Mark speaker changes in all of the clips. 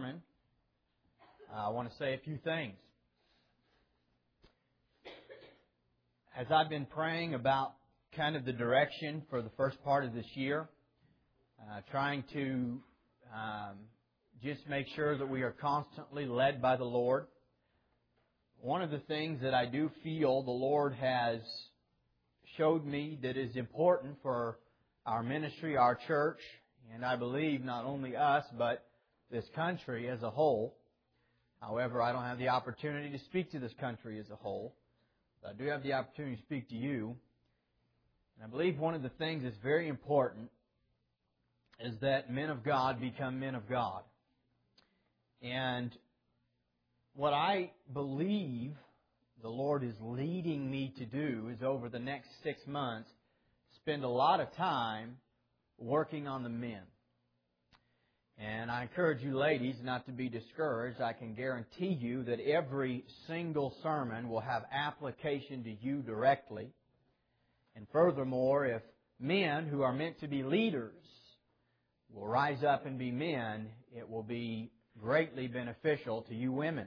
Speaker 1: sermon, I want to say a few things. As I've been praying about kind of the direction for the first part of this year, uh, trying to um, just make sure that we are constantly led by the Lord. One of the things that I do feel the Lord has showed me that is important for our ministry, our church, and I believe not only us, but this country as a whole. However, I don't have the opportunity to speak to this country as a whole. But I do have the opportunity to speak to you. And I believe one of the things that's very important is that men of God become men of God. And what I believe the Lord is leading me to do is over the next six months, spend a lot of time working on the men. And I encourage you ladies not to be discouraged. I can guarantee you that every single sermon will have application to you directly. And furthermore, if men who are meant to be leaders will rise up and be men, it will be greatly beneficial to you women.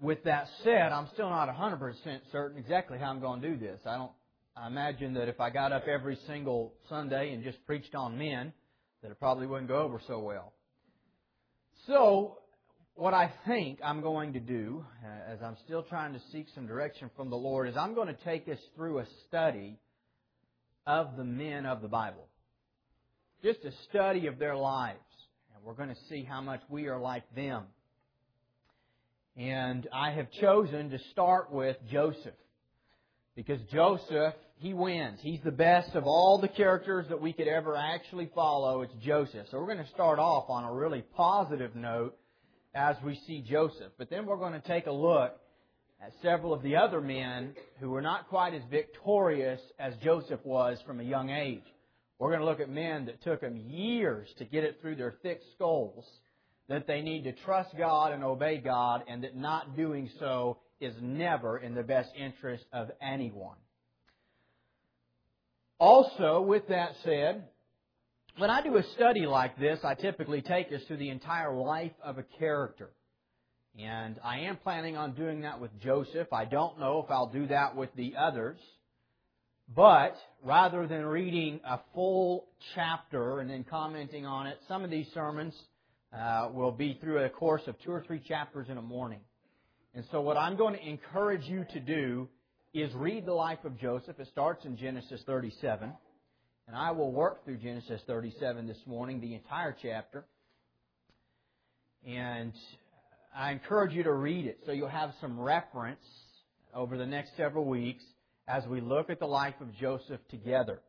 Speaker 1: With that said, I'm still not 100% certain exactly how I'm going to do this. I don't I imagine that if I got up every single Sunday and just preached on men, that it probably wouldn't go over so well. So, what I think I'm going to do, uh, as I'm still trying to seek some direction from the Lord, is I'm going to take us through a study of the men of the Bible. Just a study of their lives. And we're going to see how much we are like them. And I have chosen to start with Joseph. Because Joseph, he wins. He's the best of all the characters that we could ever actually follow. It's Joseph. So we're going to start off on a really positive note as we see Joseph. But then we're going to take a look at several of the other men who were not quite as victorious as Joseph was from a young age. We're going to look at men that took them years to get it through their thick skulls that they need to trust God and obey God, and that not doing so is never in the best interest of anyone. Also, with that said, when I do a study like this, I typically take us through the entire life of a character. And I am planning on doing that with Joseph. I don't know if I'll do that with the others. But rather than reading a full chapter and then commenting on it, some of these sermons uh, will be through a course of two or three chapters in a morning. And so what I'm going to encourage you to do is read the life of Joseph. It starts in Genesis 37. And I will work through Genesis 37 this morning, the entire chapter. And I encourage you to read it so you'll have some reference over the next several weeks as we look at the life of Joseph together.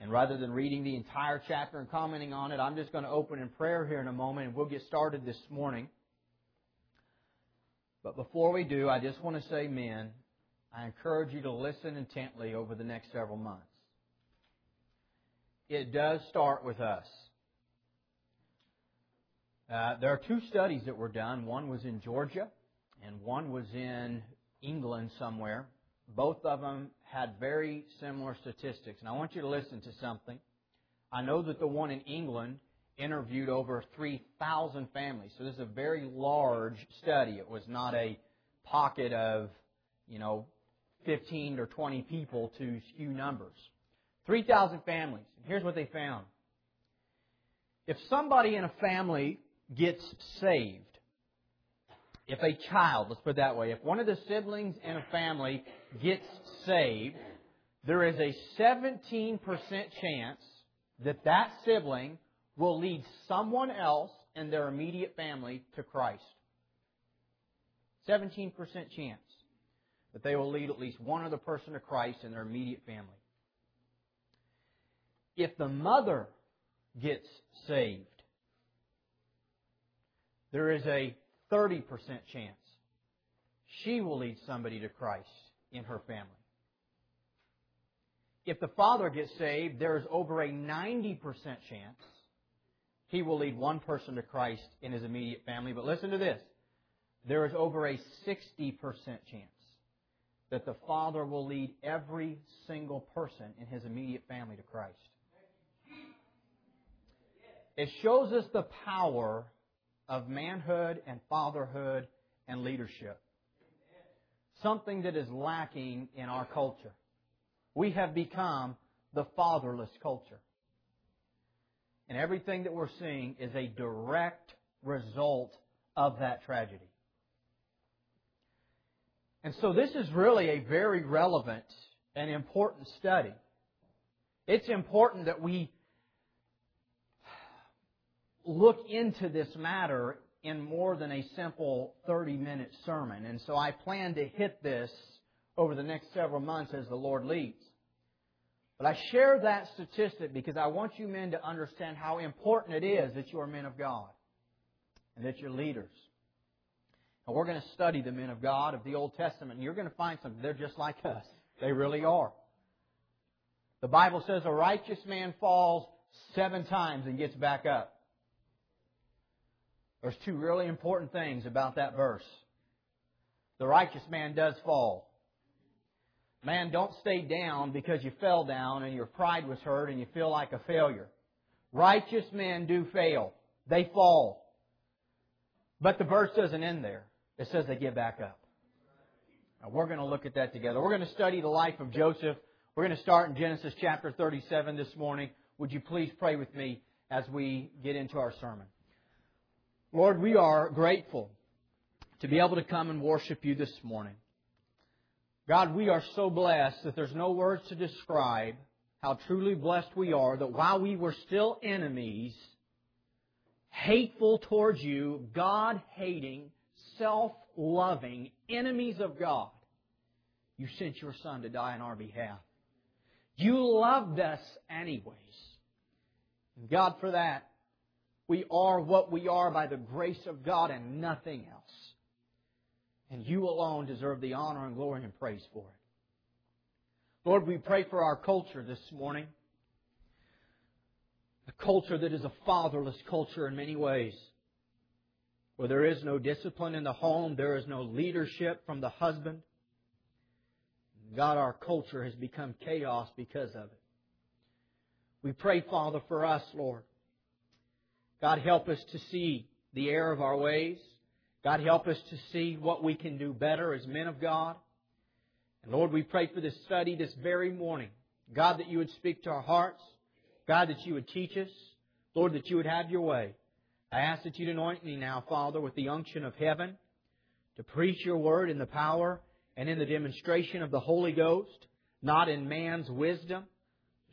Speaker 1: And rather than reading the entire chapter and commenting on it, I'm just going to open in prayer here in a moment and we'll get started this morning. But before we do, I just want to say, men, I encourage you to listen intently over the next several months. It does start with us. Uh, there are two studies that were done. One was in Georgia, and one was in England somewhere. Both of them had very similar statistics. And I want you to listen to something. I know that the one in England interviewed over 3,000 families. So this is a very large study. It was not a pocket of, you know, 15 or 20 people to skew numbers. 3,000 families. And here's what they found. If somebody in a family gets saved, if a child, let's put it that way, if one of the siblings in a family gets saved, there is a 17% chance that that sibling will lead someone else in their immediate family to Christ. 17% chance that they will lead at least one other person to Christ in their immediate family. If the mother gets saved, there is a 30% chance she will lead somebody to Christ in her family. If the father gets saved, there is over a 90% chance he will lead one person to Christ in his immediate family. But listen to this. There is over a 60% chance that the Father will lead every single person in his immediate family to Christ. it shows us the power of manhood and fatherhood and leadership. Something that is lacking in our culture. We have become the fatherless culture. And everything that we're seeing is a direct result of that tragedy. And so this is really a very relevant and important study. It's important that we look into this matter in more than a simple 30 minute sermon. And so I plan to hit this over the next several months as the Lord leads. But I share that statistic because I want you men to understand how important it is that you are men of God and that you're leaders. And we're going to study the men of God of the Old Testament, and you're going to find something. They're just like us. They really are. The Bible says a righteous man falls seven times and gets back up. There's two really important things about that verse. The righteous man does fall. Man, don't stay down because you fell down and your pride was hurt and you feel like a failure. Righteous men do fail. They fall. But the verse doesn't end there. It says they get back up. Now we're going to look at that together. We're going to study the life of Joseph. We're going to start in Genesis chapter 37 this morning. Would you please pray with me as we get into our sermon? Lord, we are grateful to be able to come and worship you this morning. God, we are so blessed that there's no words to describe how truly blessed we are that while we were still enemies, hateful towards you, God hating, self loving, enemies of God, you sent your Son to die on our behalf. You loved us anyways. And God, for that, we are what we are by the grace of God and nothing else. And you alone deserve the honor and glory and praise for it. Lord, we pray for our culture this morning. A culture that is a fatherless culture in many ways. Where there is no discipline in the home, there is no leadership from the husband. God, our culture has become chaos because of it. We pray, Father, for us, Lord. God, help us to see the error of our ways. God, help us to see what we can do better as men of God. And Lord, we pray for this study this very morning. God, that you would speak to our hearts. God, that you would teach us. Lord, that you would have your way. I ask that you'd anoint me now, Father, with the unction of heaven to preach your word in the power and in the demonstration of the Holy Ghost, not in man's wisdom,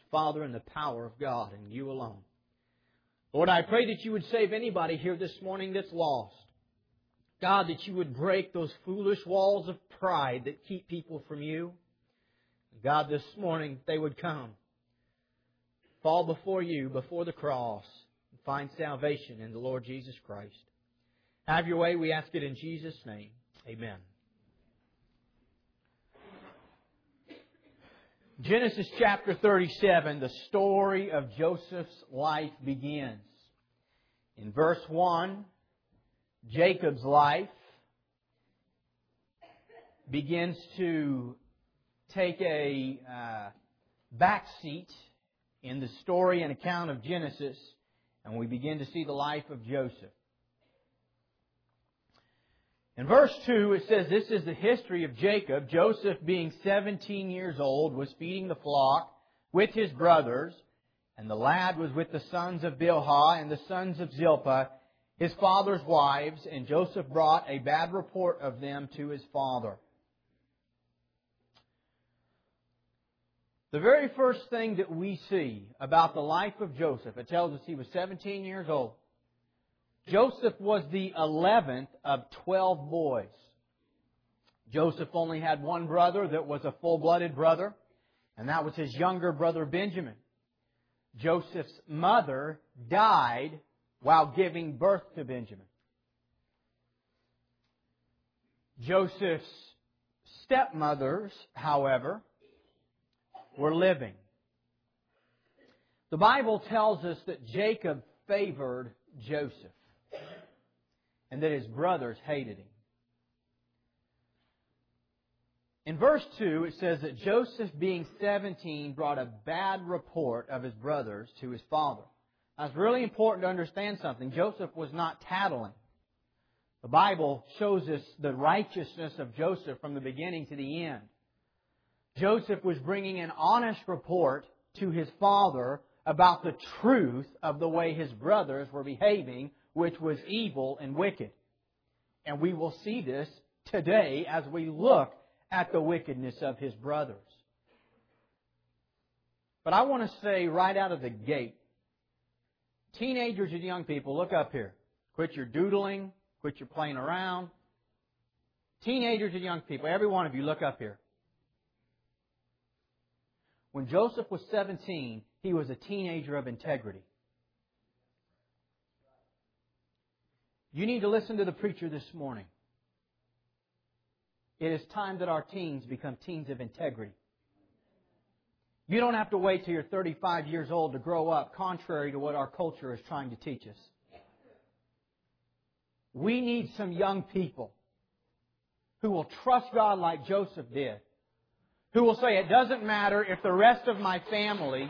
Speaker 1: Father, in the power of God and you alone. Lord, I pray that you would save anybody here this morning that's lost. God, that you would break those foolish walls of pride that keep people from you. God, this morning they would come, fall before you, before the cross, find salvation in the Lord Jesus Christ. Have your way, we ask it in Jesus' name. Amen. Genesis chapter 37, the story of Joseph's life begins. In verse 1, Jacob's life begins to take a uh, back seat in the story and account of Genesis, and we begin to see the life of Joseph. In verse 2, it says, This is the history of Jacob. Joseph, being 17 years old, was feeding the flock with his brothers, and the lad was with the sons of Bilhah and the sons of Zilpah, his father's wives, and Joseph brought a bad report of them to his father. The very first thing that we see about the life of Joseph, it tells us he was 17 years old. Joseph was the 11th of 12 boys. Joseph only had one brother that was a full-blooded brother, and that was his younger brother Benjamin. Joseph's mother died while giving birth to Benjamin. Joseph's stepmothers, however, were living. The Bible tells us that Jacob favored Joseph and that his brothers hated him. In verse 2, it says that Joseph, being 17, brought a bad report of his brothers to his father. Now, it's really important to understand something. Joseph was not tattling. The Bible shows us the righteousness of Joseph from the beginning to the end. Joseph was bringing an honest report to his father about the truth of the way his brothers were behaving, which was evil and wicked. And we will see this today as we look at the wickedness of his brothers. But I want to say right out of the gate, teenagers and young people, look up here. Quit your doodling, quit your playing around. Teenagers and young people, every one of you, look up here. When Joseph was 17, he was a teenager of integrity. You need to listen to the preacher this morning. It is time that our teens become teens of integrity. You don't have to wait till you're 35 years old to grow up, contrary to what our culture is trying to teach us. We need some young people who will trust God like Joseph did, who will say, it doesn't matter if the rest of my family,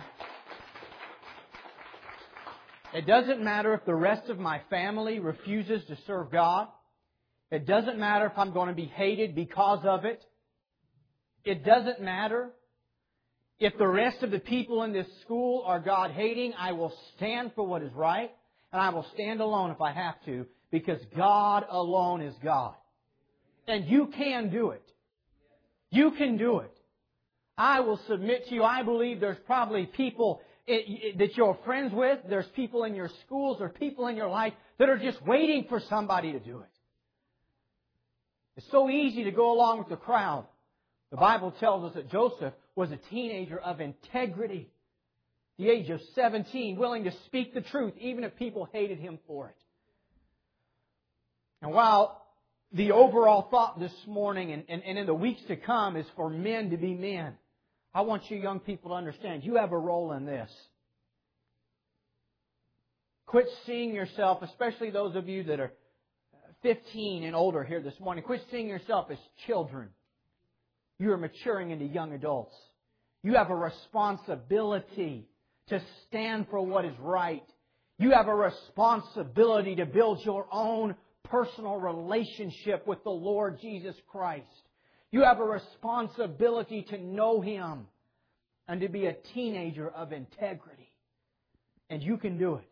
Speaker 1: it doesn't matter if the rest of my family refuses to serve God. It doesn't matter if I'm going to be hated because of it. It doesn't matter if the rest of the people in this school are God hating. I will stand for what is right, and I will stand alone if I have to, because God alone is God. And you can do it. You can do it. I will submit to you. I believe there's probably people that you're friends with, there's people in your schools, or people in your life that are just waiting for somebody to do it. It's so easy to go along with the crowd. The Bible tells us that Joseph was a teenager of integrity. The age of 17, willing to speak the truth, even if people hated him for it. And while the overall thought this morning and, and, and in the weeks to come is for men to be men, I want you young people to understand you have a role in this. Quit seeing yourself, especially those of you that are 15 and older here this morning, quit seeing yourself as children. You are maturing into young adults. You have a responsibility to stand for what is right. You have a responsibility to build your own personal relationship with the Lord Jesus Christ. You have a responsibility to know Him and to be a teenager of integrity. And you can do it.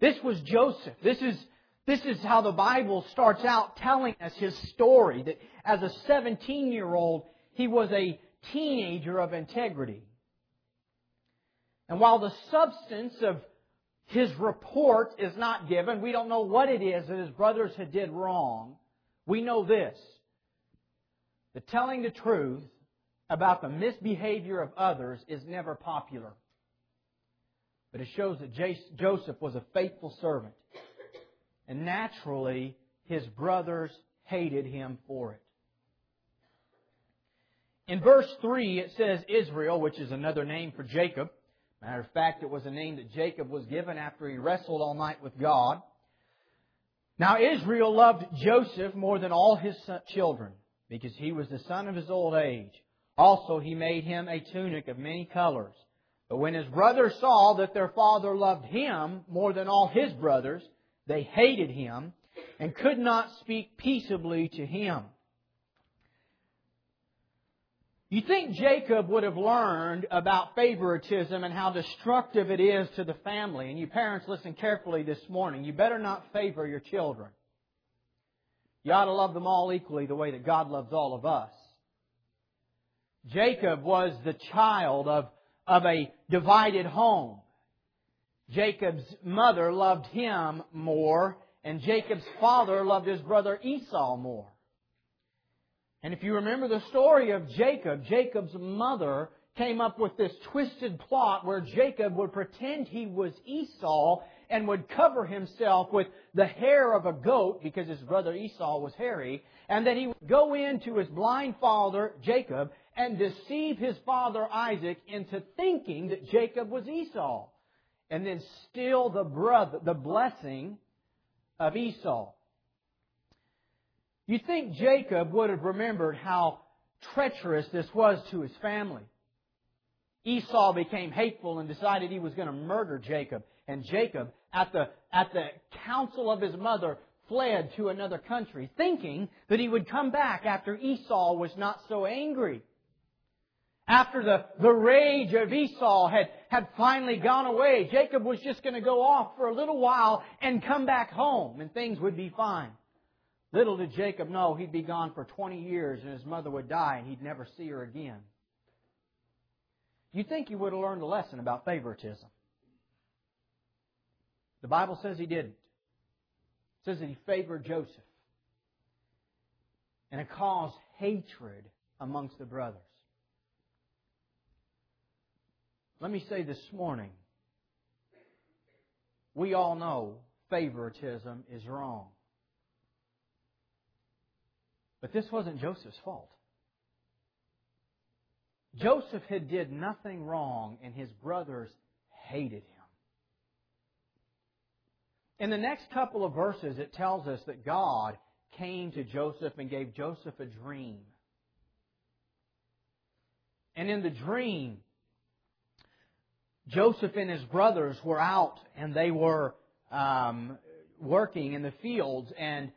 Speaker 1: This was Joseph. This is this is how the Bible starts out telling us his story that as a 17 year old, he was a teenager of integrity. And while the substance of his report is not given, we don't know what it is that his brothers had did wrong. We know this. That telling the truth about the misbehavior of others is never popular. But it shows that Joseph was a faithful servant. And naturally, his brothers hated him for it. In verse 3, it says Israel, which is another name for Jacob. Matter of fact, it was a name that Jacob was given after he wrestled all night with God. Now Israel loved Joseph more than all his children, because he was the son of his old age. Also he made him a tunic of many colors. But when his brothers saw that their father loved him more than all his brothers, they hated him and could not speak peaceably to him. You think Jacob would have learned about favoritism and how destructive it is to the family. And you parents listen carefully this morning. You better not favor your children. You ought to love them all equally the way that God loves all of us. Jacob was the child of, of a divided home. Jacob's mother loved him more, and Jacob's father loved his brother Esau more. And if you remember the story of Jacob, Jacob's mother came up with this twisted plot where Jacob would pretend he was Esau and would cover himself with the hair of a goat because his brother Esau was hairy, and that he would go into his blind father, Jacob, and deceive his father Isaac into thinking that Jacob was Esau and then steal the brother, the blessing of Esau. You think Jacob would have remembered how treacherous this was to his family. Esau became hateful and decided he was going to murder Jacob. and Jacob, at the, at the counsel of his mother, fled to another country, thinking that he would come back after Esau was not so angry. After the, the rage of Esau had, had finally gone away, Jacob was just going to go off for a little while and come back home and things would be fine. Little did Jacob know he'd be gone for 20 years and his mother would die and he'd never see her again. You'd think he would have learned a lesson about favoritism. The Bible says he didn't. It says that he favored Joseph. And it caused hatred amongst the brothers. Let me say this morning we all know favoritism is wrong. But this wasn't Joseph's fault. Joseph had did nothing wrong and his brothers hated him. In the next couple of verses, it tells us that God came to Joseph and gave Joseph a dream. And in the dream, Joseph and his brothers were out and they were um, working in the fields, and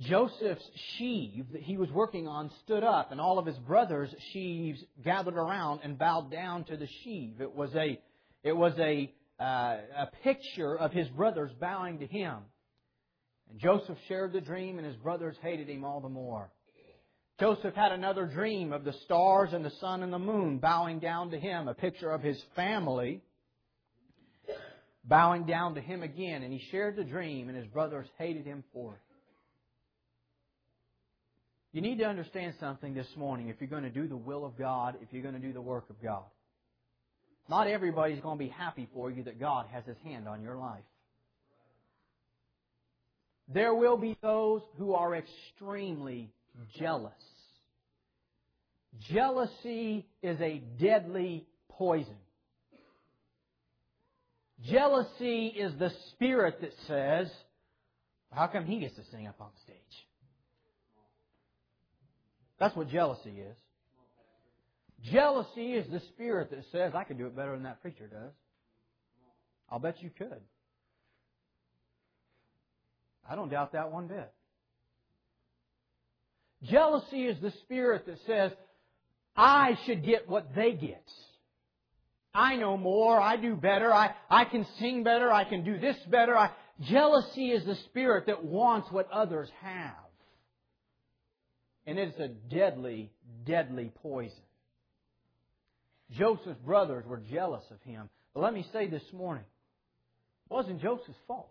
Speaker 1: Joseph's sheave that he was working on stood up, and all of his brothers' sheaves gathered around and bowed down to the sheave. It was a, it was a, uh, a picture of his brothers bowing to him. And Joseph shared the dream, and his brothers hated him all the more. Joseph had another dream of the stars and the sun and the moon bowing down to him, a picture of his family bowing down to him again. And he shared the dream, and his brothers hated him for it. You need to understand something this morning if you're going to do the will of God, if you're going to do the work of God. Not everybody's going to be happy for you that God has His hand on your life. There will be those who are extremely jealous. Jealousy is a deadly poison. Jealousy is the spirit that says, how come he gets to sing up on stage? That's what jealousy is. Jealousy is the spirit that says, I can do it better than that preacher does. I'll bet you could. I don't doubt that one bit. Jealousy is the spirit that says, I should get what they get. I know more, I do better, I, I can sing better, I can do this better. I, jealousy is the spirit that wants what others have. And it's a deadly, deadly poison. Joseph's brothers were jealous of him. But let me say this morning, it wasn't Joseph's fault.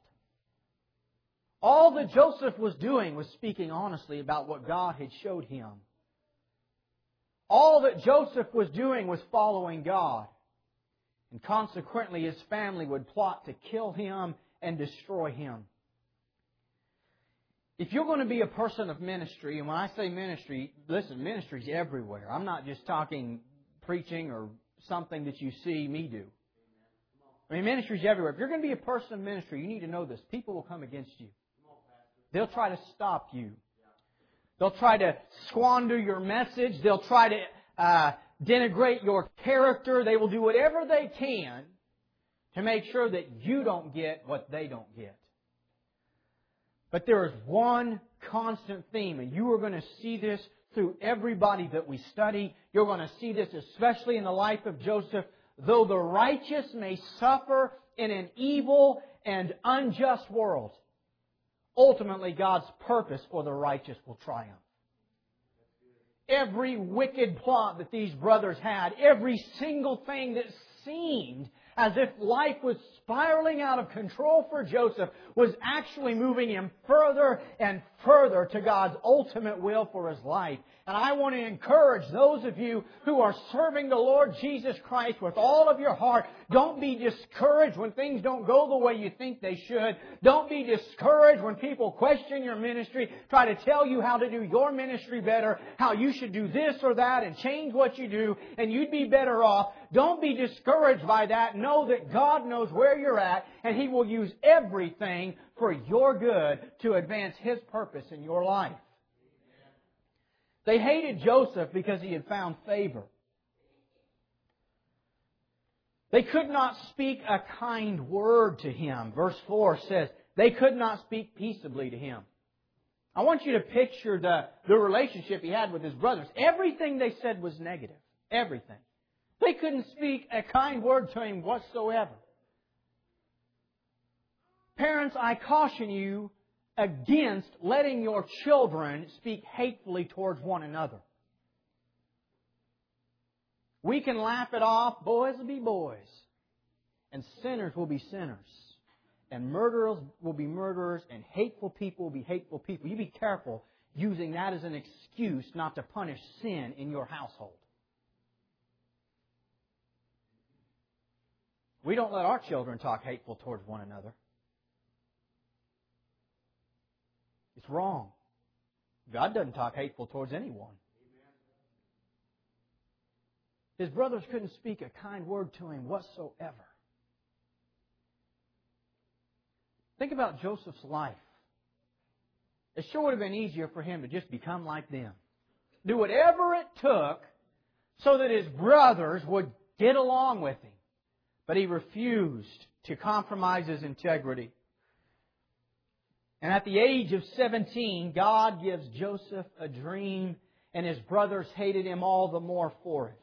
Speaker 1: All that Joseph was doing was speaking honestly about what God had showed him. All that Joseph was doing was following God. And consequently, his family would plot to kill him and destroy him. If you're going to be a person of ministry, and when I say ministry, listen, ministry's everywhere. I'm not just talking preaching or something that you see me do. I mean, ministry's everywhere. If you're going to be a person of ministry, you need to know this. People will come against you. They'll try to stop you. They'll try to squander your message. They'll try to uh, denigrate your character. They will do whatever they can to make sure that you don't get what they don't get. But there is one constant theme, and you are going to see this through everybody that we study. You're going to see this especially in the life of Joseph. Though the righteous may suffer in an evil and unjust world, ultimately God's purpose for the righteous will triumph. Every wicked plot that these brothers had, every single thing that seemed as if life was spiraling out of control for Joseph, was actually moving him further and further to God's ultimate will for his life. And I want to encourage those of you who are serving the Lord Jesus Christ with all of your heart. Don't be discouraged when things don't go the way you think they should. Don't be discouraged when people question your ministry, try to tell you how to do your ministry better, how you should do this or that and change what you do, and you'd be better off. Don't be discouraged by that. Know that God knows where you're at, and He will use everything for your good to advance His purpose in your life. They hated Joseph because he had found favor. They could not speak a kind word to him. Verse 4 says, they could not speak peaceably to him. I want you to picture the, the relationship he had with his brothers. Everything they said was negative. Everything. They couldn't speak a kind word to him whatsoever. Parents, I caution you against letting your children speak hatefully towards one another. We can laugh it off. Boys will be boys. And sinners will be sinners. And murderers will be murderers. And hateful people will be hateful people. You be careful using that as an excuse not to punish sin in your household. We don't let our children talk hateful towards one another. It's wrong. God doesn't talk hateful towards anyone. His brothers couldn't speak a kind word to him whatsoever. Think about Joseph's life. It sure would have been easier for him to just become like them. Do whatever it took so that his brothers would get along with him. But he refused to compromise his integrity. And at the age of 17, God gives Joseph a dream, and his brothers hated him all the more for it.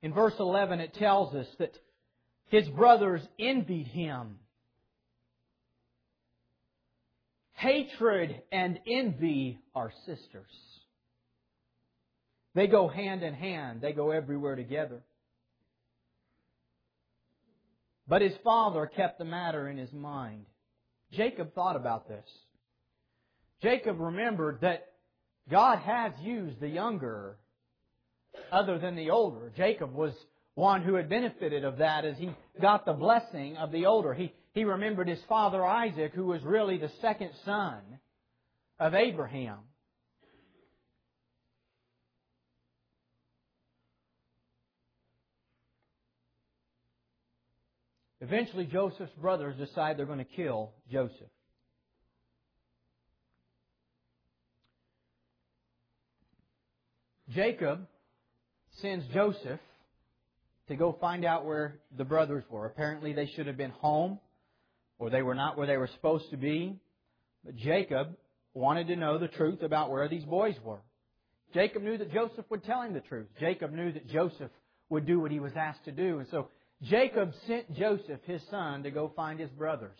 Speaker 1: In verse 11, it tells us that his brothers envied him. Hatred and envy are sisters. They go hand in hand. They go everywhere together. But his father kept the matter in his mind. Jacob thought about this. Jacob remembered that God has used the younger other than the older. Jacob was one who had benefited of that as he got the blessing of the older. He, he remembered his father Isaac, who was really the second son of Abraham. Eventually, Joseph's brothers decide they're going to kill Joseph. Jacob sends Joseph to go find out where the brothers were. Apparently, they should have been home, or they were not where they were supposed to be. But Jacob wanted to know the truth about where these boys were. Jacob knew that Joseph would tell him the truth. Jacob knew that Joseph would do what he was asked to do. And so Jacob sent Joseph, his son, to go find his brothers.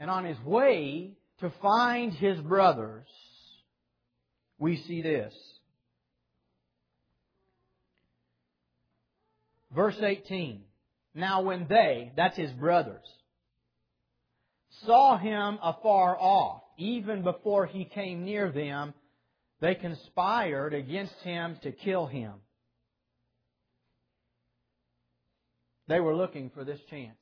Speaker 1: And on his way to find his brothers, we see this. Verse 18. Now when they, that's his brothers, saw him afar off, even before he came near them, they conspired against him to kill him. They were looking for this chance.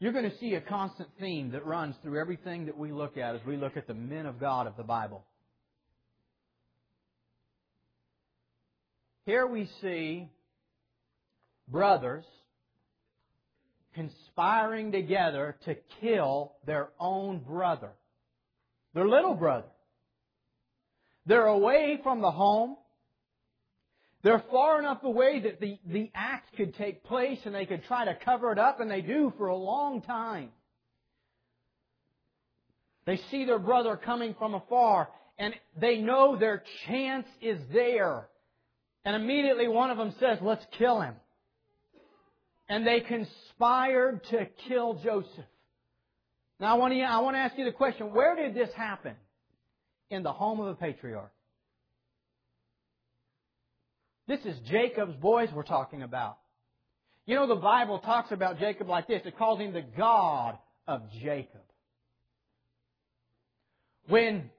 Speaker 1: You're going to see a constant theme that runs through everything that we look at as we look at the men of God of the Bible. Here we see brothers conspiring together to kill their own brother, their little brother. They're away from the home. They're far enough away that the, the act could take place and they could try to cover it up, and they do for a long time. They see their brother coming from afar, and they know their chance is there. And immediately one of them says, let's kill him. And they conspired to kill Joseph. Now I want, to, I want to ask you the question, where did this happen? In the home of a patriarch. This is Jacob's boys we're talking about. You know, the Bible talks about Jacob like this. It calls him the God of Jacob. When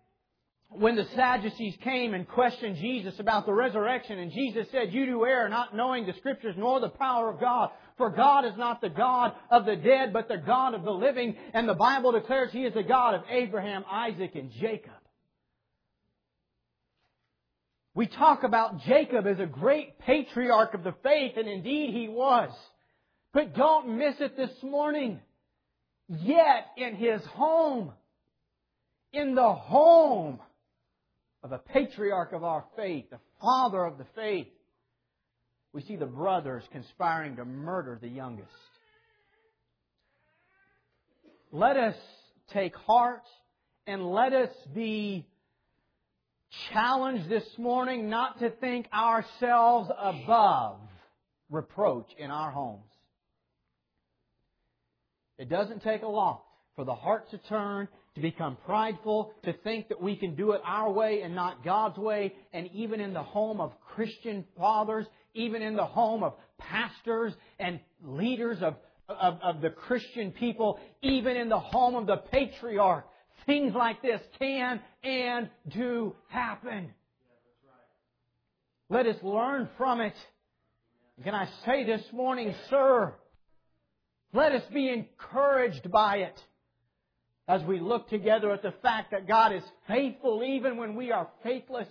Speaker 1: when the Sadducees came and questioned Jesus about the resurrection, and Jesus said, You do err, not knowing the Scriptures nor the power of God. For God is not the God of the dead, but the God of the living. And the Bible declares He is the God of Abraham, Isaac, and Jacob. We talk about Jacob as a great patriarch of the faith, and indeed he was. But don't miss it this morning. Yet in his home, in the home of a patriarch of our faith, the father of the faith, we see the brothers conspiring to murder the youngest. Let us take heart and let us be challenged this morning not to think ourselves above reproach in our homes. It doesn't take a lot for the heart to turn, to become prideful, to think that we can do it our way and not God's way, and even in the home of Christian fathers, even in the home of pastors and leaders of, of, of the Christian people, even in the home of the patriarch, things like this can and do happen. Let us learn from it. Can I say this morning, sir, let us be encouraged by it as we look together at the fact that God is faithful even when we are faithless.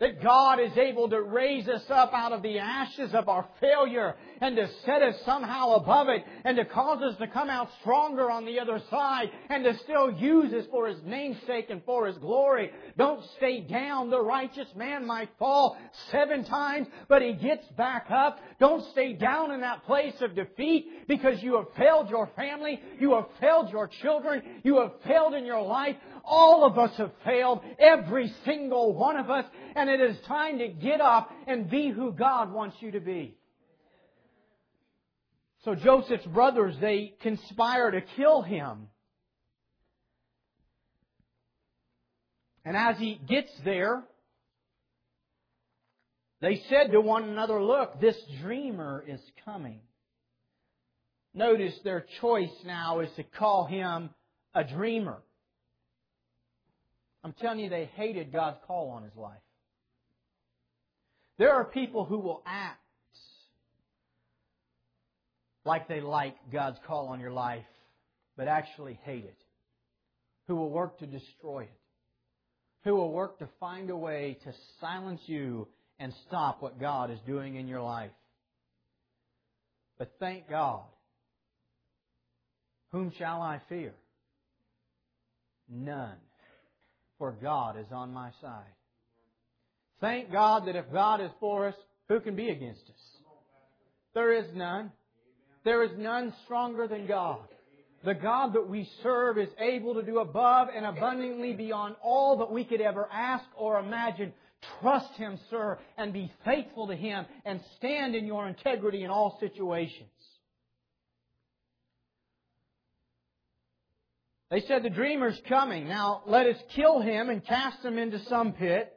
Speaker 1: That God is able to raise us up out of the ashes of our failure and to set us somehow above it and to cause us to come out stronger on the other side and to still use us for His namesake and for His glory. Don't stay down. The righteous man might fall seven times, but he gets back up. Don't stay down in that place of defeat because you have failed your family. You have failed your children. You have failed in your life. All of us have failed. Every single one of us. And it is time to get up and be who God wants you to be. So Joseph's brothers, they conspire to kill him. And as he gets there, they said to one another, Look, this dreamer is coming. Notice their choice now is to call him a dreamer. I'm telling you, they hated God's call on his life. There are people who will act like they like God's call on your life, but actually hate it. Who will work to destroy it. Who will work to find a way to silence you and stop what God is doing in your life. But thank God. Whom shall I fear? None. For God is on my side. Thank God that if God is for us, who can be against us? There is none. There is none stronger than God. The God that we serve is able to do above and abundantly beyond all that we could ever ask or imagine. Trust Him, sir, and be faithful to Him and stand in your integrity in all situations. They said, The dreamer's coming. Now let us kill him and cast him into some pit,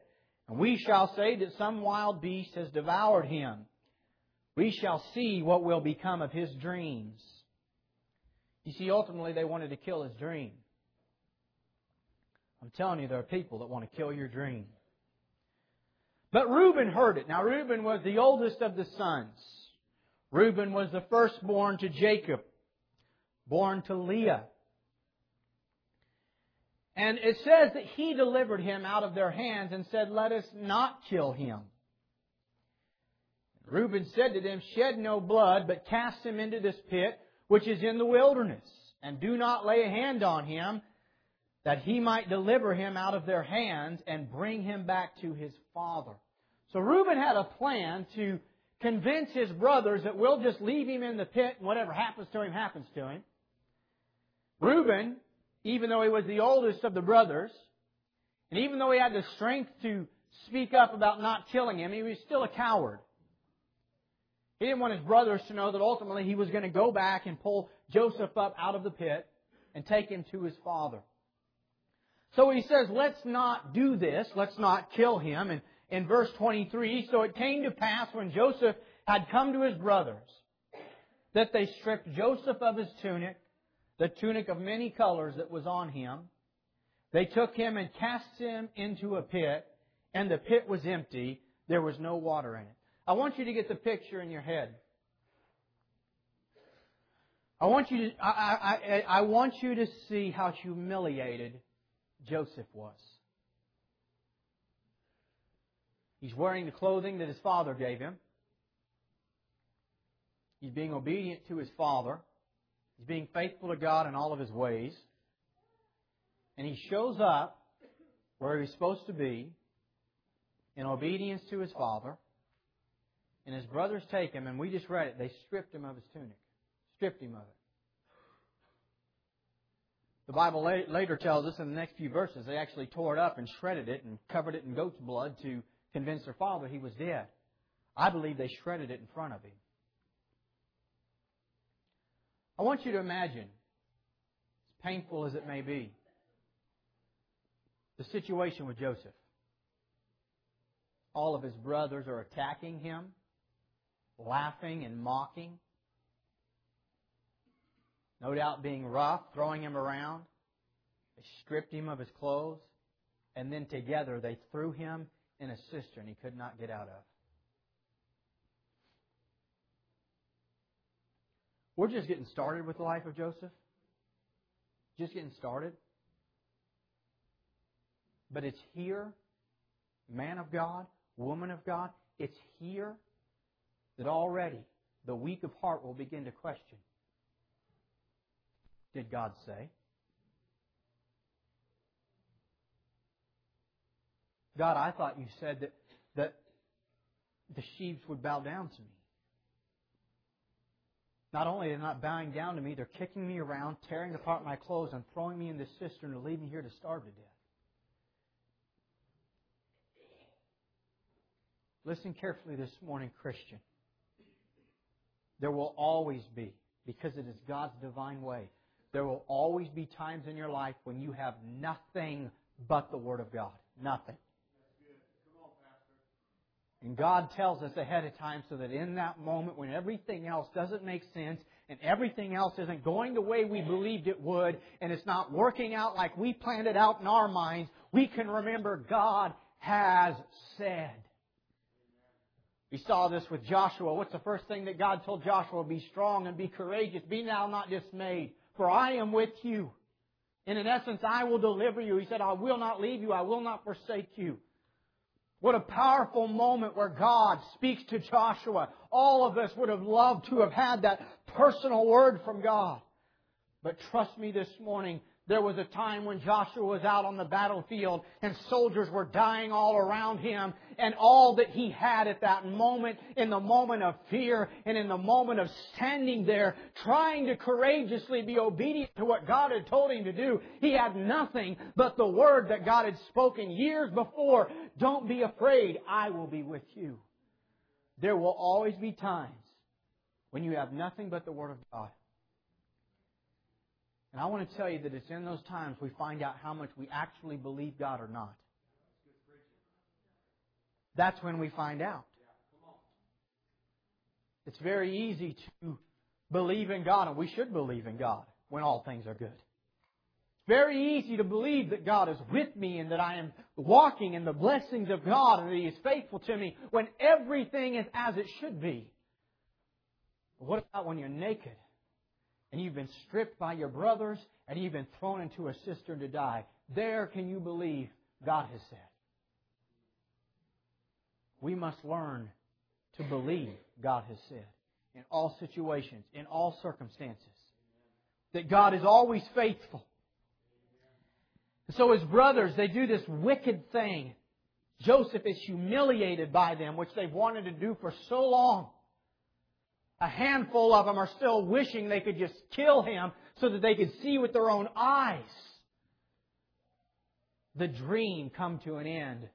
Speaker 1: and we shall say that some wild beast has devoured him we shall see what will become of his dreams. You see, ultimately, they wanted to kill his dream. I'm telling you, there are people that want to kill your dream. But Reuben heard it. Now, Reuben was the oldest of the sons. Reuben was the firstborn to Jacob, born to Leah. And it says that he delivered him out of their hands and said, Let us not kill him. Reuben said to them, Shed no blood, but cast him into this pit which is in the wilderness, and do not lay a hand on him, that he might deliver him out of their hands and bring him back to his father. So Reuben had a plan to convince his brothers that we'll just leave him in the pit and whatever happens to him, happens to him. Reuben, even though he was the oldest of the brothers, and even though he had the strength to speak up about not killing him, he was still a coward. He didn't want his brothers to know that ultimately he was going to go back and pull Joseph up out of the pit and take him to his father. So he says, let's not do this. Let's not kill him. And in verse 23, so it came to pass when Joseph had come to his brothers that they stripped Joseph of his tunic, the tunic of many colors that was on him. They took him and cast him into a pit, and the pit was empty. There was no water in it. I want you to get the picture in your head. I want you to, I, I, I want you to see how humiliated Joseph was. He's wearing the clothing that his father gave him. He's being obedient to his father. He's being faithful to God in all of his ways. And he shows up where he's supposed to be in obedience to his father. And his brothers take him, and we just read it. They stripped him of his tunic, stripped him of it. The Bible later tells us in the next few verses they actually tore it up and shredded it and covered it in goat's blood to convince their father he was dead. I believe they shredded it in front of him. I want you to imagine, as painful as it may be, the situation with Joseph. All of his brothers are attacking him, laughing and mocking. No doubt being rough, throwing him around. They stripped him of his clothes, and then together they threw him in a cistern he could not get out of. We're just getting started with the life of Joseph. Just getting started. But it's here, man of God, woman of God, it's here that already the weak of heart will begin to question Did God say? God, I thought you said that, that the sheaves would bow down to me. Not only are they not bowing down to me, they're kicking me around, tearing apart my clothes, and throwing me in this cistern to leave me here to starve to death. Listen carefully this morning, Christian. There will always be, because it is God's divine way, there will always be times in your life when you have nothing but the Word of God. Nothing. And God tells us ahead of time so that in that moment when everything else doesn't make sense and everything else isn't going the way we believed it would and it's not working out like we planned it out in our minds, we can remember God has said. We saw this with Joshua. What's the first thing that God told Joshua? Be strong and be courageous. Be now not dismayed, for I am with you. And in essence, I will deliver you. He said, I will not leave you. I will not forsake you. What a powerful moment where God speaks to Joshua. All of us would have loved to have had that personal word from God. But trust me this morning, there was a time when Joshua was out on the battlefield and soldiers were dying all around him and all that he had at that moment, in the moment of fear and in the moment of standing there trying to courageously be obedient to what God had told him to do, he had nothing but the word that God had spoken years before. Don't be afraid. I will be with you. There will always be times when you have nothing but the word of God. And I want to tell you that it's in those times we find out how much we actually believe God or not. That's when we find out. It's very easy to believe in God, and we should believe in God when all things are good. It's very easy to believe that God is with me and that I am walking in the blessings of God and that He is faithful to me when everything is as it should be. But what about when you're naked and you've been stripped by your brothers and you've been thrown into a cistern to die, there can you believe God has said. We must learn to believe God has said in all situations, in all circumstances. That God is always faithful. so his brothers, they do this wicked thing. Joseph is humiliated by them, which they've wanted to do for so long. A handful of them are still wishing they could just kill him so that they could see with their own eyes the dream come to an end.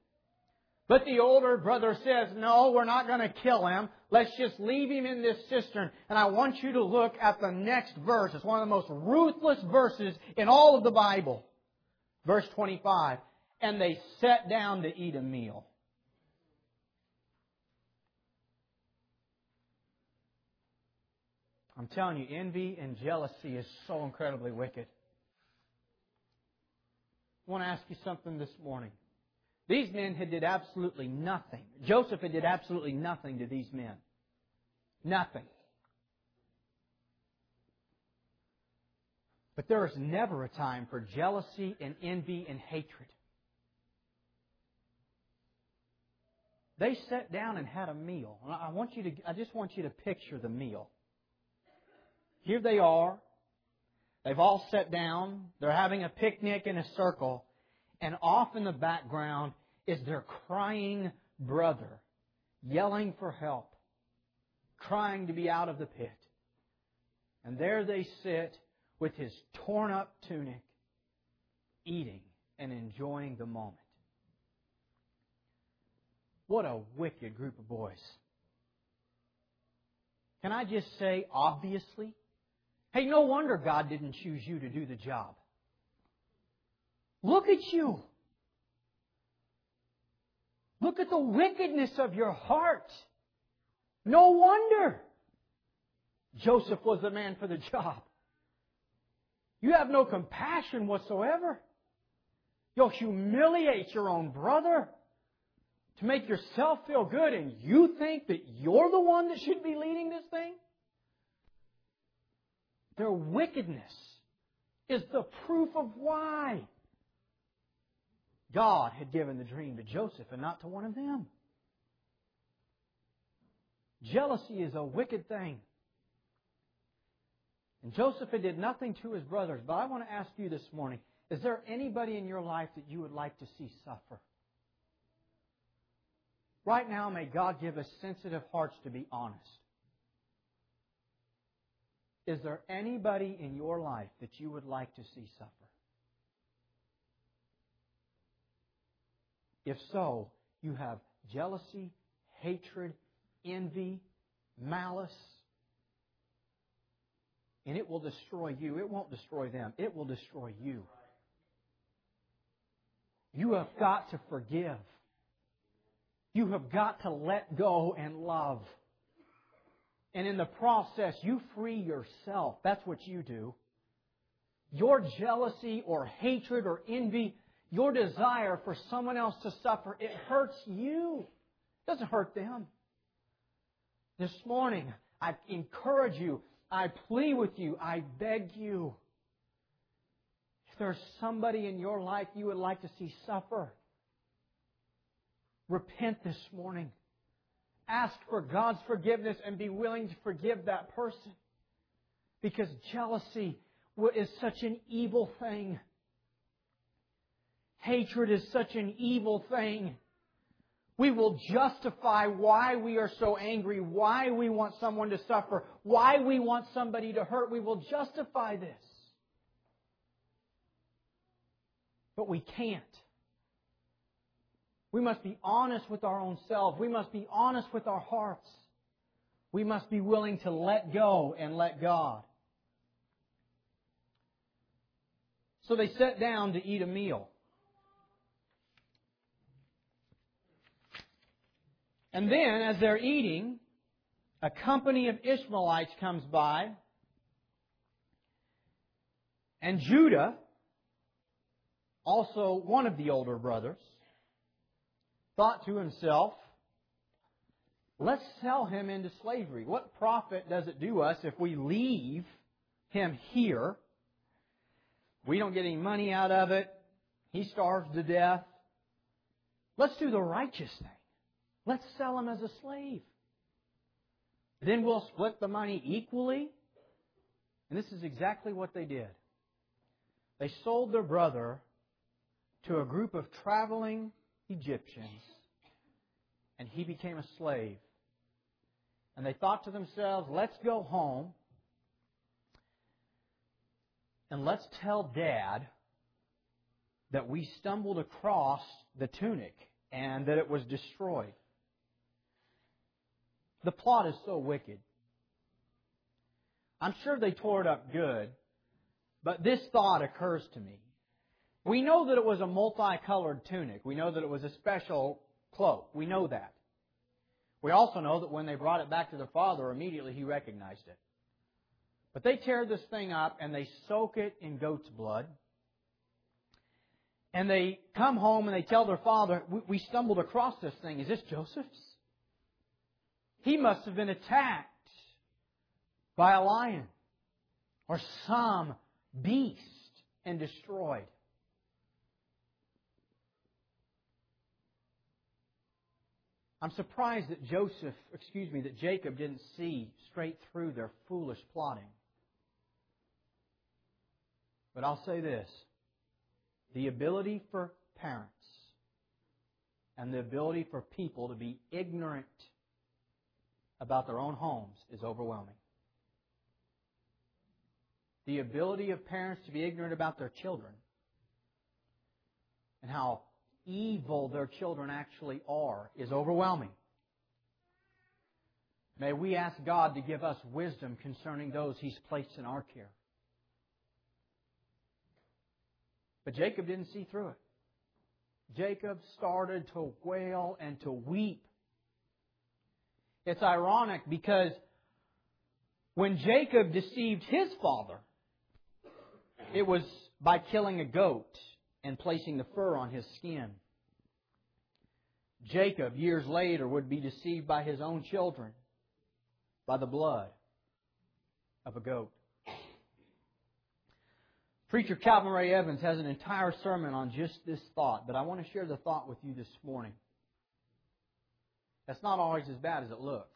Speaker 1: But the older brother says, no, we're not going to kill him. Let's just leave him in this cistern. And I want you to look at the next verse. It's one of the most ruthless verses in all of the Bible. Verse 25. And they sat down to eat a meal. I'm telling you, envy and jealousy is so incredibly wicked. I want to ask you something this morning. These men had did absolutely nothing. Joseph had did absolutely nothing to these men. Nothing. But there is never a time for jealousy and envy and hatred. They sat down and had a meal. I want you to I just want you to picture the meal. Here they are. They've all sat down. They're having a picnic in a circle. And off in the background is their crying brother, yelling for help, crying to be out of the pit. And there they sit with his torn up tunic, eating and enjoying the moment. What a wicked group of boys. Can I just say, obviously? Hey, no wonder God didn't choose you to do the job. Look at you. Look at the wickedness of your heart. No wonder Joseph was the man for the job. You have no compassion whatsoever. You'll humiliate your own brother to make yourself feel good, and you think that you're the one that should be leading this thing? Their wickedness is the proof of why God had given the dream to Joseph and not to one of them. Jealousy is a wicked thing. And Joseph had did nothing to his brothers, but I want to ask you this morning, is there anybody in your life that you would like to see suffer? Right now, may God give us sensitive hearts to be honest. Is there anybody in your life that you would like to see suffer? If so, you have jealousy, hatred, envy, malice, and it will destroy you. It won't destroy them, it will destroy you. You have got to forgive. You have got to let go and love. And in the process, you free yourself. That's what you do. Your jealousy or hatred or envy, your desire for someone else to suffer, it hurts you. It doesn't hurt them. This morning, I encourage you, I plead with you, I beg you. If there's somebody in your life you would like to see suffer, repent this morning. Ask for God's forgiveness and be willing to forgive that person. Because jealousy is such an evil thing. Hatred is such an evil thing. We will justify why we are so angry, why we want someone to suffer, why we want somebody to hurt. We will justify this. But we can't. We must be honest with our own selves. We must be honest with our hearts. We must be willing to let go and let God. So they sat down to eat a meal. And then, as they're eating, a company of Ishmaelites comes by, and Judah, also one of the older brothers, thought to himself, let's sell him into slavery. What profit does it do us if we leave him here? We don't get any money out of it. He starves to death. Let's do the righteous thing. Let's sell him as a slave. Then we'll split the money equally. And this is exactly what they did. They sold their brother to a group of traveling Egyptians, and he became a slave. And they thought to themselves, let's go home and let's tell Dad that we stumbled across the tunic and that it was destroyed. The plot is so wicked. I'm sure they tore it up good, but this thought occurs to me. We know that it was a multicolored tunic. We know that it was a special cloak. We know that. We also know that when they brought it back to their father, immediately he recognized it. But they tear this thing up and they soak it in goat's blood. And they come home and they tell their father, we stumbled across this thing. Is this Joseph's? He must have been attacked by a lion or some beast and destroyed. I'm surprised that Joseph, excuse me, that Jacob didn't see straight through their foolish plotting. But I'll say this the ability for parents and the ability for people to be ignorant about their own homes is overwhelming. The ability of parents to be ignorant about their children and how evil their children actually are is overwhelming. May we ask God to give us wisdom concerning those He's placed in our care. But Jacob didn't see through it. Jacob started to wail and to weep. It's ironic because when Jacob deceived his father, it was by killing a goat and placing the fur on his skin. Jacob, years later, would be deceived by his own children by the blood of a goat. Preacher Calvin Ray Evans has an entire sermon on just this thought, but I want to share the thought with you this morning. That's not always as bad as it looks.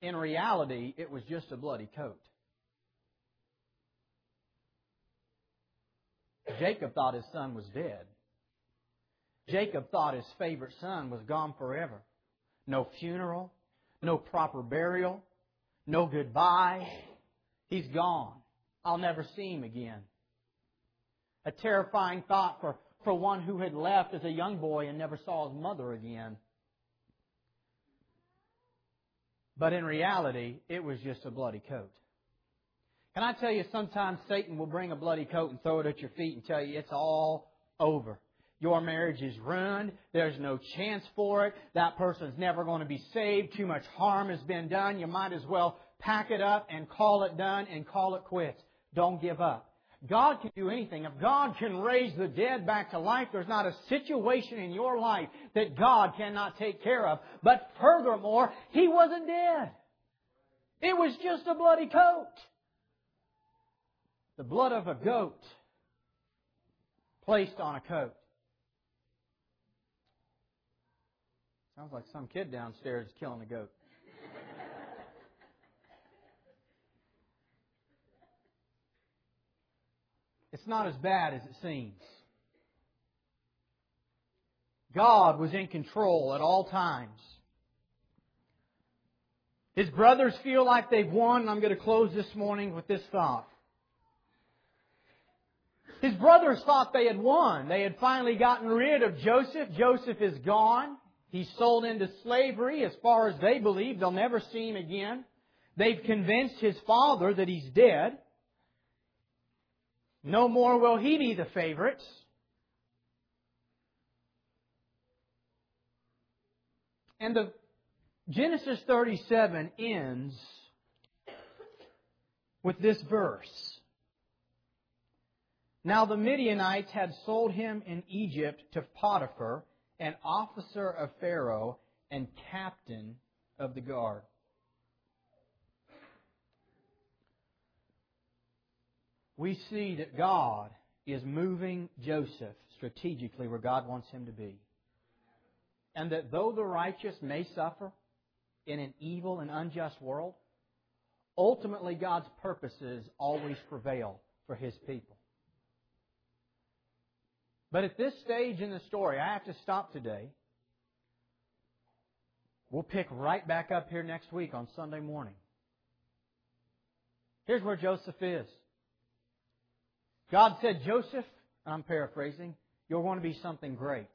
Speaker 1: In reality, it was just a bloody coat. Jacob thought his son was dead. Jacob thought his favorite son was gone forever. No funeral, no proper burial, no goodbye. He's gone. I'll never see him again. A terrifying thought for, for one who had left as a young boy and never saw his mother again. But in reality, it was just a bloody coat. Can I tell you, sometimes Satan will bring a bloody coat and throw it at your feet and tell you it's all over. Your marriage is ruined. There's no chance for it. That person's never going to be saved. Too much harm has been done. You might as well pack it up and call it done and call it quits. Don't give up. God can do anything. If God can raise the dead back to life, there's not a situation in your life that God cannot take care of. But furthermore, He wasn't dead. It was just a bloody coat. The blood of a goat placed on a coat. Sounds like some kid downstairs killing a goat. It's not as bad as it seems. God was in control at all times. His brothers feel like they've won, I'm going to close this morning with this thought. His brothers thought they had won. They had finally gotten rid of Joseph. Joseph is gone. He's sold into slavery. As far as they believe, they'll never see him again. They've convinced his father that he's dead. No more will he be the favorite. And the Genesis 37 ends with this verse. Now the Midianites had sold him in Egypt to Potiphar, an officer of Pharaoh and captain of the guard. we see that God is moving Joseph strategically where God wants him to be. And that though the righteous may suffer in an evil and unjust world, ultimately God's purposes always prevail for his people. But at this stage in the story, I have to stop today. We'll pick right back up here next week on Sunday morning. Here's where Joseph is. God said, Joseph, and I'm paraphrasing, you're going to be something great.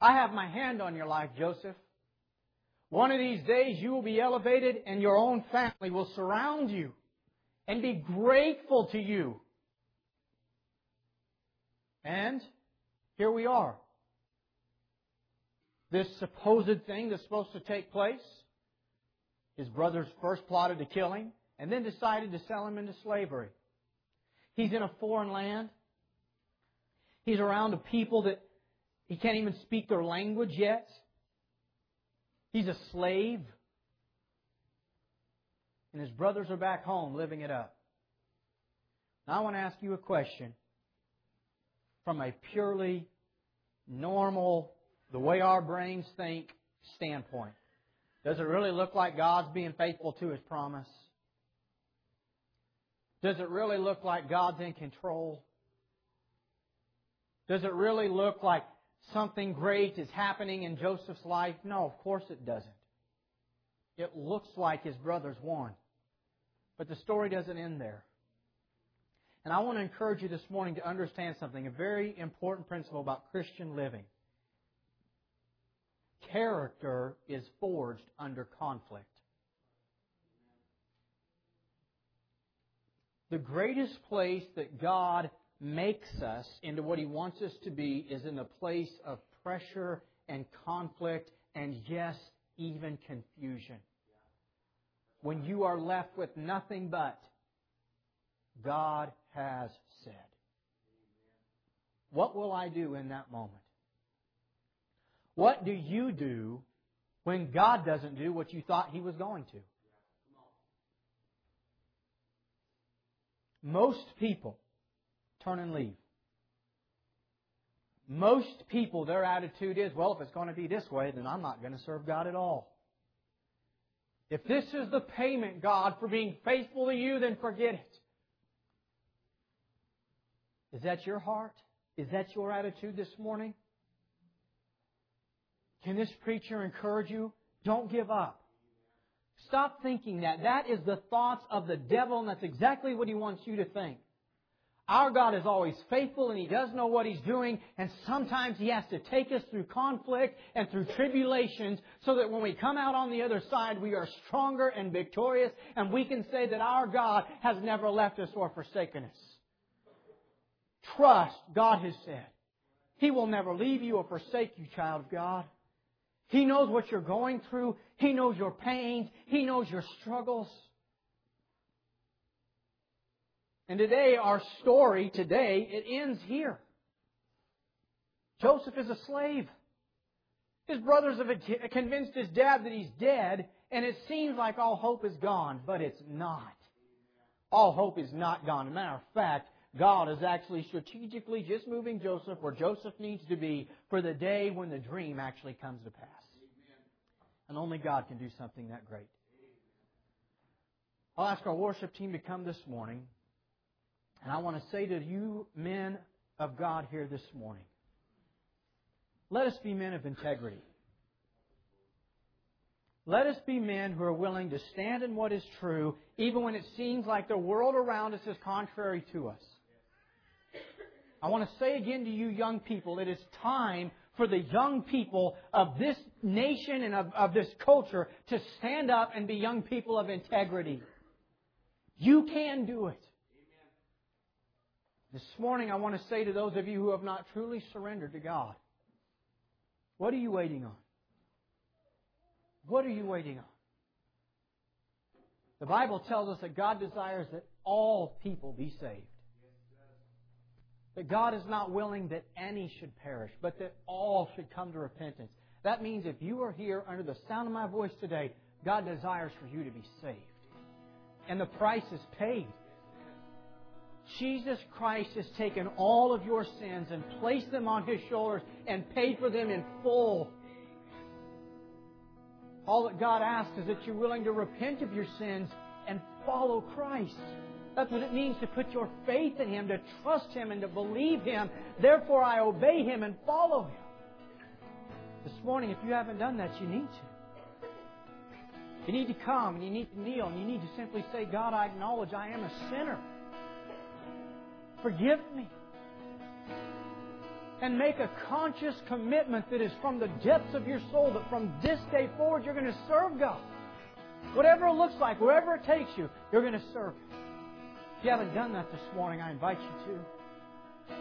Speaker 1: I have my hand on your life, Joseph. One of these days you will be elevated and your own family will surround you and be grateful to you. And here we are. This supposed thing that's supposed to take place, his brothers first plotted to kill him and then decided to sell him into slavery. He's in a foreign land. He's around a people that he can't even speak their language yet. He's a slave. And his brothers are back home living it up. Now I want to ask you a question from a purely normal, the way our brains think standpoint. Does it really look like God's being faithful to His promise? Does it really look like God's in control? Does it really look like something great is happening in Joseph's life? No, of course it doesn't. It looks like his brothers won. But the story doesn't end there. And I want to encourage you this morning to understand something, a very important principle about Christian living. Character is forged under conflict. The greatest place that God makes us into what He wants us to be is in a place of pressure and conflict and, yes, even confusion. When you are left with nothing but God has said. What will I do in that moment? What do you do when God doesn't do what you thought He was going to? Most people turn and leave. Most people, their attitude is, well, if it's going to be this way, then I'm not going to serve God at all. If this is the payment, God, for being faithful to you, then forget it. Is that your heart? Is that your attitude this morning? Can this preacher encourage you? Don't give up. Stop thinking that. That is the thoughts of the devil, and that's exactly what he wants you to think. Our God is always faithful and He does know what He's doing, and sometimes He has to take us through conflict and through tribulations so that when we come out on the other side, we are stronger and victorious, and we can say that our God has never left us or forsaken us. Trust, God has said. He will never leave you or forsake you, child of God. He knows what you're going through. He knows your pains. He knows your struggles. And today, our story today, it ends here. Joseph is a slave. His brothers have convinced his dad that he's dead, and it seems like all hope is gone, but it's not. All hope is not gone. As a matter of fact, God is actually strategically just moving Joseph where Joseph needs to be for the day when the dream actually comes to pass. And only God can do something that great. I'll ask our worship team to come this morning. And I want to say to you, men of God, here this morning, let us be men of integrity. Let us be men who are willing to stand in what is true, even when it seems like the world around us is contrary to us. I want to say again to you, young people, it is time for the young people of this nation and of, of this culture to stand up and be young people of integrity. You can do it. This morning, I want to say to those of you who have not truly surrendered to God, what are you waiting on? What are you waiting on? The Bible tells us that God desires that all people be saved. That God is not willing that any should perish, but that all should come to repentance. That means if you are here under the sound of my voice today, God desires for you to be saved. And the price is paid. Jesus Christ has taken all of your sins and placed them on His shoulders and paid for them in full. All that God asks is that you're willing to repent of your sins and follow Christ. That's what it means to put your faith in Him, to trust Him, and to believe Him. Therefore, I obey Him and follow Him. This morning, if you haven't done that, you need to. You need to come and you need to kneel and you need to simply say, God, I acknowledge I am a sinner. Forgive me. And make a conscious commitment that is from the depths of your soul that from this day forward you're going to serve God. Whatever it looks like, wherever it takes you, you're going to serve Him. If you haven't done that this morning, I invite you to.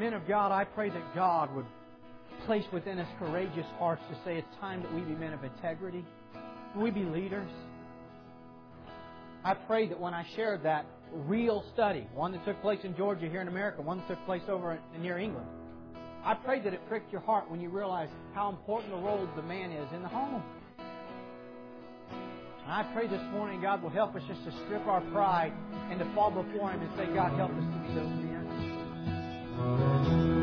Speaker 1: Men of God, I pray that God would place within us courageous hearts to say it's time that we be men of integrity. We be leaders. I pray that when I shared that real study, one that took place in Georgia here in America, one that took place over near England. I pray that it pricked your heart when you realized how important the role of the man is in the home. And I pray this morning God will help us just to strip our pride and to fall before Him and say, God, help us to be those men.